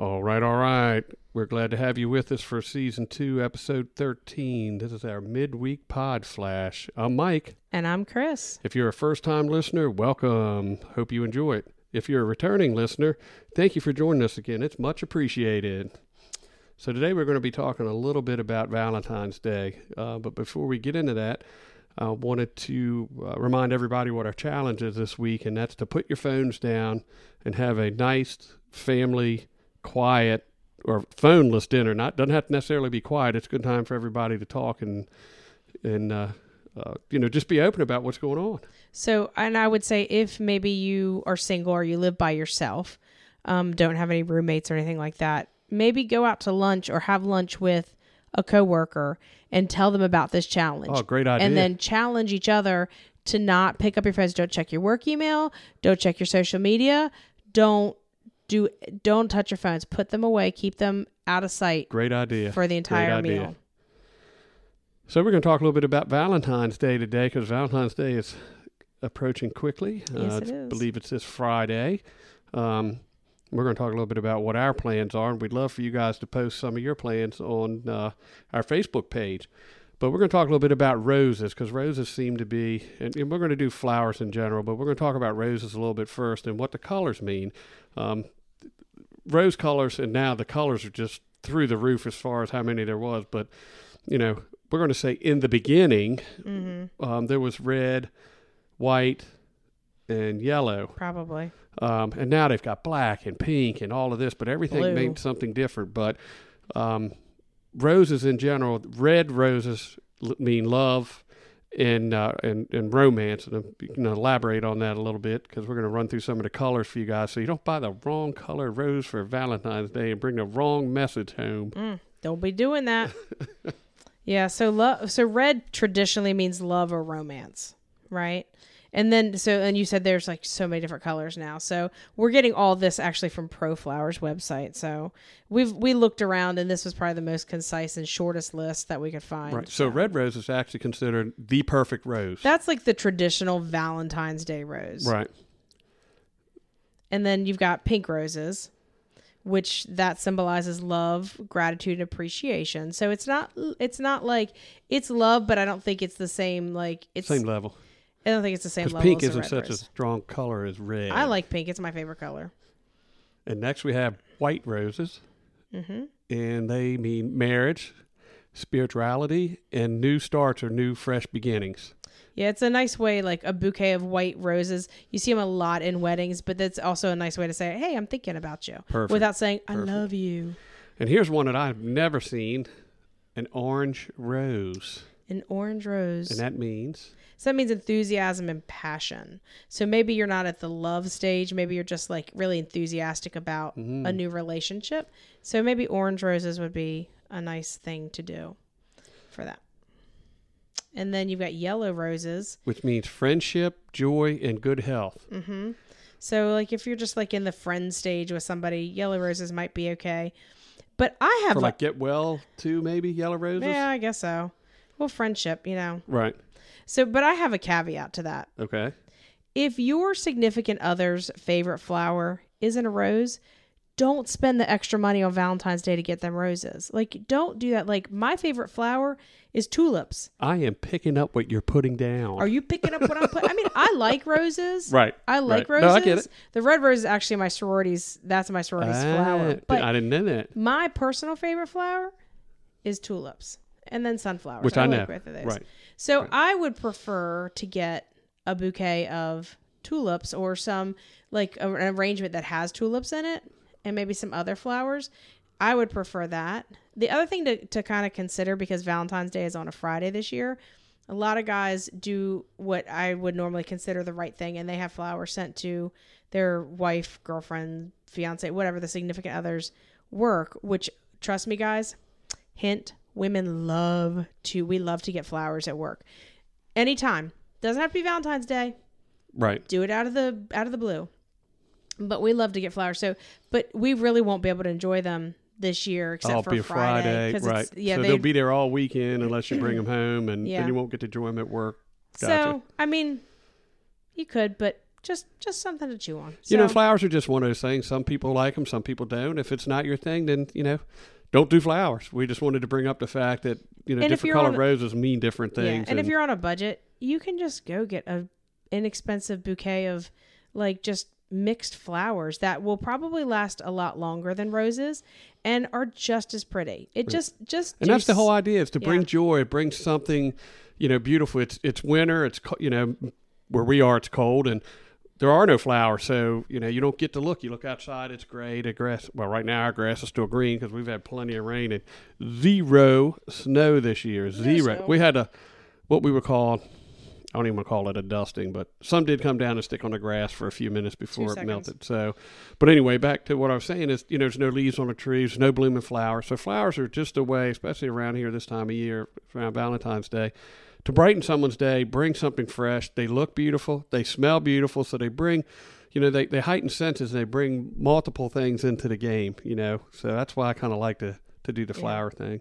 All right, all right. We're glad to have you with us for season two, episode 13. This is our midweek pod flash. I'm Mike. And I'm Kris. If you're a first time listener, welcome. Hope you enjoy it. If you're a returning listener, thank you for joining us again. It's much appreciated. So, today we're going to be talking a little bit about Valentine's Day. Uh, but before we get into that, I wanted to uh, remind everybody what our challenge is this week, and that's to put your phones down and have a nice family, quiet, or phoneless dinner. Not doesn't have to necessarily be quiet. It's a good time for everybody to talk and and uh, uh, you know just be open about what's going on. So, and I would say if maybe you are single or you live by yourself, um, don't have any roommates or anything like that, maybe go out to lunch or have lunch with a coworker and tell them about this challenge. Oh, great idea! And then challenge each other to not pick up your phones. Don't check your work email. Don't check your social media. Don't do. Don't touch your phones. Put them away. Keep them out of sight great idea for the entire idea. meal. So we're going to talk a little bit about Valentine's Day today because Valentine's Day is approaching quickly. Yes, uh, it's- is. believe it's this Friday. Um, we're going to talk a little bit about what our plans are, and we'd love for you guys to post some of your plans on uh, our Facebook page. But we're going to talk a little bit about roses because roses seem to be, and, and we're going to do flowers in general, but we're going to talk about roses a little bit first and what the colors mean. Um, rose colors, and now the colors are just through the roof as far as how many there was. But, you know, we're going to say in the beginning, Mm-hmm. um, there was red, white, and yellow. Probably. Um, and now they've got black and pink and all of this, but everything Blue. means something different. But um, roses in general, red roses l- mean love and uh, and and romance. And going to elaborate on that a little bit because we're going to run through some of the colors for you guys, so you don't buy the wrong color rose for Valentine's Day and bring the wrong message home. Mm, don't be doing that. yeah. So love. So red traditionally means love or romance, right? And then so and you said there's like so many different colors now. So we're getting all this actually from Pro Flowers website. So we've we looked around and this was probably the most concise and shortest list that we could find. Right. So red rose is actually considered the perfect rose. That's like the traditional Valentine's Day rose. right. And then you've got pink roses, which that symbolizes love, gratitude, and appreciation. So it's not it's not like it's love, but I don't think it's the same like it's Same level. I don't think it's the same level. pink isn't such a strong color as red. I like pink. It's my favorite color. And next we have white roses, hmm and they mean marriage, spirituality, and new starts or new fresh beginnings. Yeah, it's a nice way, like a bouquet of white roses. You see them a lot in weddings, but that's also a nice way to say, "Hey, I'm thinking about you," Perfect. without saying "I Perfect. love you." And here's one that I've never seen an orange rose. An orange rose. And that means So that means enthusiasm and passion. So maybe you're not at the love stage. Maybe you're just like really enthusiastic about Mhm. a new relationship. So maybe orange roses would be a nice thing to do for that. And then you've got yellow roses. which means friendship, joy, and good health. Mm-hmm. So like if you're just like in the friend stage with somebody, yellow roses might be okay. But I have For like, like get well too, maybe yellow roses. yeah, I guess so. Well, friendship, you know. Right. So, but I have a caveat to that. Okay. if your significant other's favorite flower isn't a rose, don't spend the extra money on Valentine's Day to get them roses. Like, don't do that. Like, my favorite flower is tulips. I am picking up what you're putting down. Are you picking up what I'm putting? I mean, I like roses. right. I like right. roses. No, I get it. The red rose is actually my sorority's. That's my sorority's Ah, flower. But I didn't know that. my personal favorite flower is tulips, and then sunflowers. Which I, know. like both of those. Right. So I would prefer to get a bouquet of tulips or some like a- an arrangement that has tulips in it and maybe some other flowers. I would prefer that. The other thing to, to kind of consider because Valentine's Day is on a Friday this year, A lot of guys do what I would normally consider the right thing, and they have flowers sent to their wife, girlfriend, fiance, whatever the significant others work. Which, trust me, guys, hint: women love to. We love to get flowers at work, anytime. Doesn't have to be Valentine's Day. Right. Do it out of the out of the blue. But we love to get flowers. So, but we really won't be able to enjoy them this year except I'll for be Friday, 'cause right? It's, yeah, so they they'll be there all weekend unless you bring them home, and Yeah. then you won't get to enjoy them at work. So I mean, you could, but just just something to chew on. You know, flowers are just one of those things. Some people like them, some people don't. If it's not your thing, then you know, don't do flowers. We just wanted to bring up the fact that you know And different you're colored on a- roses mean different things. yeah, things. and if you're on a budget, you can just go get a inexpensive bouquet of like just mixed flowers that will probably last a lot longer than roses and are just as pretty. It mm. just just and that's the whole idea is to bring Yeah. joy, bring something, you know, beautiful. It's it's winter. It's you know where we are. It's cold and. There are no flowers, so you know you don't get to look. You look outside; it's gray. The grass. Well, right now our grass is still green because we've had plenty of rain and zero snow this year. Zero. snow. We had a what we would call I don't even want to call it a dusting, but some did come down and stick on the grass for a few minutes before it melted. So, but anyway, back to what I was saying is, you know, there's no leaves on the trees, no blooming flowers. So flowers are just a way, especially around here this time of year, around Valentine's Day, to brighten someone's day, bring something fresh. They look beautiful, they smell beautiful, so they bring, you know, they, they heighten senses and they bring multiple things into the game, you know. So that's why I kind of like to, to do the Yeah. flower thing.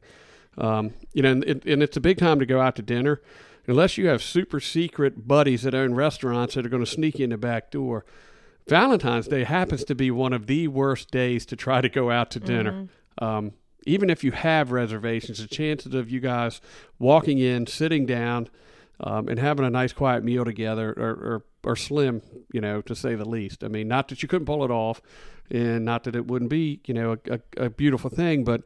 Um, you know, and, it, and it's a big time to go out to dinner unless you have super secret buddies that own restaurants that are going to sneak you in the back door. Valentine's Day happens to be one of the worst days to try to go out to dinner. Um, even if you have reservations, the chances of you guys walking in, sitting down, um, and having a nice quiet meal together are, are, are slim, you know, to say the least. I mean, not that you couldn't pull it off, and not that it wouldn't be, you know, a, a, a beautiful thing, but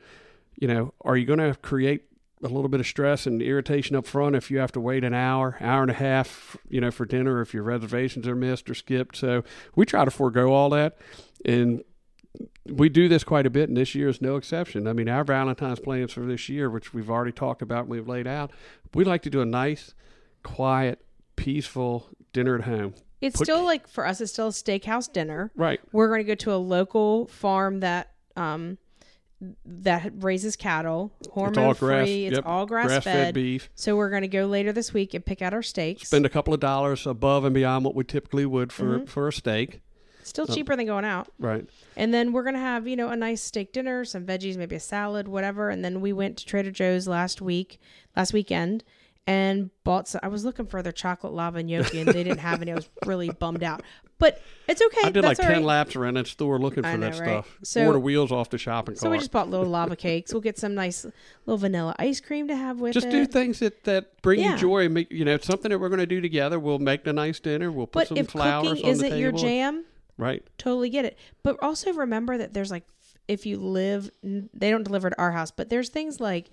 you know, are you going to create a little bit of stress and irritation up front if you have to wait an hour, hour and a half, you know, for dinner if your reservations are missed or skipped? So we try to forego all that, and we do this quite a bit, and this year is no exception. I mean, our Valentine's plans for this year, which we've already talked about and we've laid out, we like to do a nice, quiet, peaceful dinner at home. It's Put- still like for us it's still a steakhouse dinner. Right. We're going to go to a local farm that um that raises cattle, hormone grass- free. It's yep, all grass, Grass fed fed. beef. So we're going to go later this week and pick out our steaks. Spend a couple of dollars above and beyond what we typically would for, Mm-hmm. for a steak. Still cheaper than going out. Right. And then we're gonna have, you know, a nice steak dinner, some veggies, maybe a salad, whatever. And then we went to Trader Joe's last week, last weekend, and bought. Some, I was looking for their chocolate lava gnocchi, and they didn't have any. I was really bummed out, but it's okay. I did That's like all 10 right. laps around that store looking for I know, that right? stuff. So- Wore the wheels off the shopping colour. So we just bought little lava cakes. We'll get some nice little vanilla ice cream to have with Just it. do things that, that bring Yeah. you joy. and Make you know it's something that we're going to do together. We'll make the nice dinner. We'll put but some if flowers cooking on the table. isn't the your table. jam, right? totally get it. But also remember that there's like if you live, they don't deliver to our house, but there's things like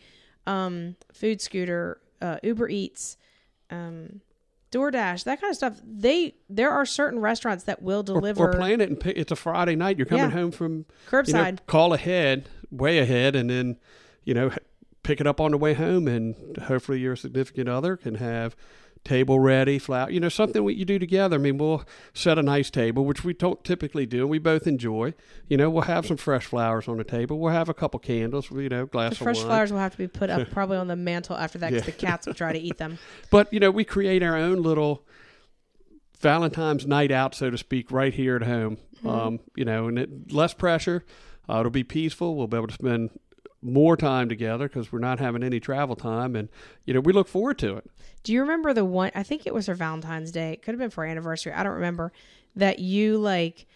um, Food Scooter, uh, Uber Eats, um, DoorDash, that kind of stuff. They there are certain restaurants that will deliver or plan it and pick, it's a Friday night. You're coming Yeah. home from you curbside. know, call ahead, way ahead, and then you know pick it up on the way home, and hopefully your significant other can have table ready, flower, you know, something what you do together. I mean, we'll set a nice table, which we don't typically do. And we both enjoy. You know, we'll have some fresh flowers on the table. We'll have a couple candles, you know, glass the fresh wine. flowers will have to be put up probably on the mantle after that because Yeah. the cats will try to eat them. But you know, we create our own little Valentine's night out, so to speak, right here at home. Mm-hmm. Um, you know, and it, less pressure. Uh, it'll be peaceful. We'll be able to spend more time together because we're not having any travel time, and you know, we look forward to it. Do you remember the one? I think it was for Valentine's Day. It could have been for our anniversary. I don't remember. That you like,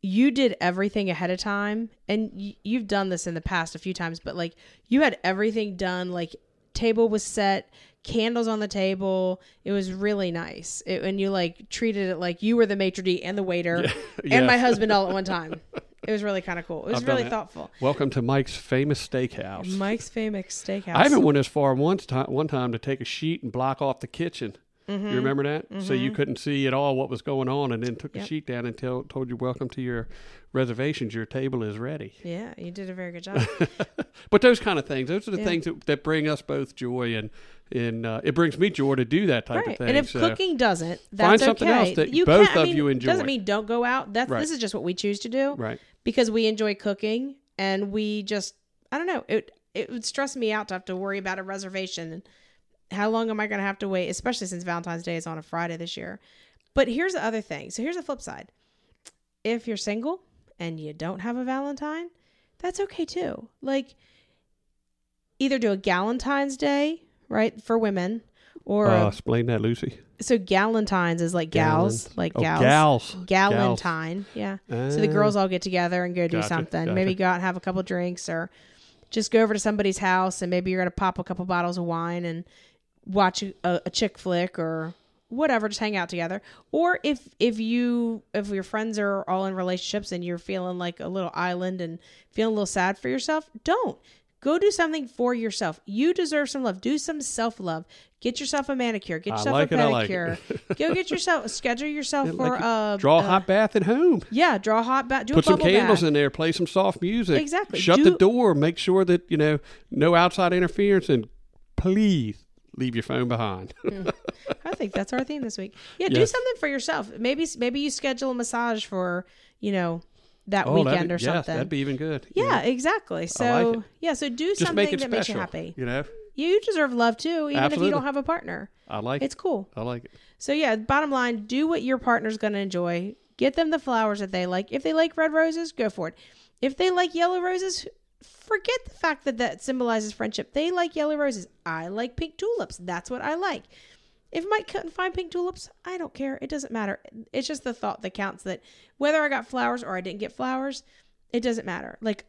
you did everything ahead of time, and y- you've done this in the past a few times. But like, you had everything done. Like, table was set, candles on the table. It was really nice. It, and you like treated it like you were the maitre d and the waiter and my husband all at one time. It was really kind of cool. It was I've done really thoughtful. Welcome to Mike's famous steakhouse. Mike's famous steakhouse. I even went as far once time, one time to take a sheet and block off the kitchen Mm-hmm. You remember that? So you couldn't see at all what was going on, and then took Yep. the sheet down and tell, told you, "Welcome to your reservations. Your table is ready." Yeah, you did a very good job. But those kind of things, those are the Yeah. things that, that bring us both joy, and and uh, it brings me joy to do that type right. of thing. And if so, cooking doesn't, that's Find something okay. else that you both can't- I of mean, you enjoy. Doesn't mean don't go out. That's Right. this is just what we choose to do right, because we enjoy cooking and we just I don't know it it would stress me out to have to worry about a reservation and how long am I going to have to wait, especially since Valentine's Day is on a Friday this year. But here's the other thing. So here's the flip side. If you're single and you don't have a Valentine, that's okay too. Like either do a Galentine's Day, right, for women or uh, explain that, Lucy. So Galentine's is like gals, like Oh, gals. gals, Galentine, yeah. So the Ah. girls all get together and go do Gotcha, something. gotcha. Maybe go out and have a couple drinks or just go over to somebody's house and maybe you're going to pop a couple bottles of wine and watch a, a chick flick or whatever, just hang out together. Or if if you if your friends are all in relationships and you're feeling like a little island and feeling a little sad for yourself, don't. Go do something for yourself. You deserve some love. Do some self love. Get yourself a manicure. Get yourself like a like pedicure. it. Go get yourself schedule yourself for like a Draw a a- hot bath at home. yeah, draw a hot bath. Do Put some candles bath. in there. Play some soft music. Exactly. Shut Do- the door. Make sure that you know no outside interference, and please leave your phone behind. Mm. I think that's our theme this week. Yeah, do something for yourself. Maybe maybe you schedule a massage for you know that oh, weekend be- or yes, something. that'd be even good. you yeah, know. exactly. So like it. yeah, so do just something it that makes you happy. You know, You deserve love too, even if you don't have a partner. I like it. It's cool. I like it. So yeah, bottom line, do what your partner's going to enjoy. Get them the flowers that they like. If they like red roses, go for it. If they like yellow roses, forget the fact that that symbolizes friendship. They like yellow roses. I like pink tulips. That's what I like. If Mike couldn't find pink tulips, I don't care. It doesn't matter. It's just the thought that counts. That whether I got flowers or I didn't get flowers, it doesn't matter. Like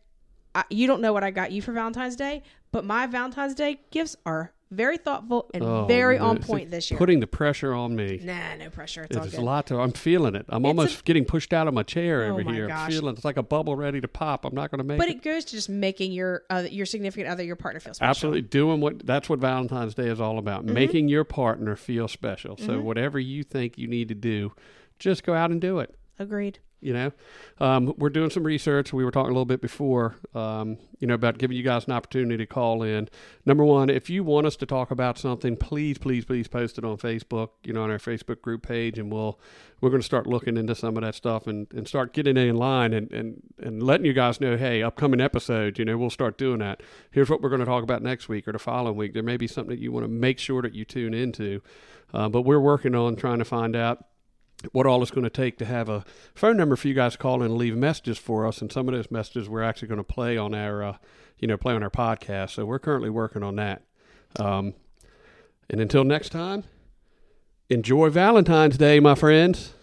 I, you don't know what I got you for Valentine's Day, but my Valentine's Day gifts are very thoughtful and Oh, very on point this year. Putting the pressure on me. Nah, no pressure. It's It's a lot to. I'm feeling it. I'm It's almost getting pushed out of my chair Oh here. gosh. Feeling it's like a bubble ready to pop. I'm not going to make But it. it goes to just making your uh, your significant other, your partner feel special. Absolutely doing what that's what Valentine's Day is all about. Mm-hmm. Making your partner feel special. So whatever you think you need to do, just go out and do it. Agreed. You know, um, we're doing some research. We were talking a little bit before, um, you know, about giving you guys an opportunity to call in. Number one, if you want us to talk about something, please, please, please post it on Facebook. You know, on our Facebook group page, and we'll we're going to start looking into some of that stuff and, and start getting it in line and, and and letting you guys know, hey, upcoming episodes. You know, we'll start doing that. Here's what we're going to talk about next week or the following week. There may be something that you want to make sure that you tune into, uh, but we're working on trying to find out what all it's going to take to have a phone number for you guys to call and leave messages for us. And some of those messages we're actually going to play on our, uh, you know, play on our podcast. So we're currently working on that. Um, and until next time, enjoy Valentine's Day, my friends.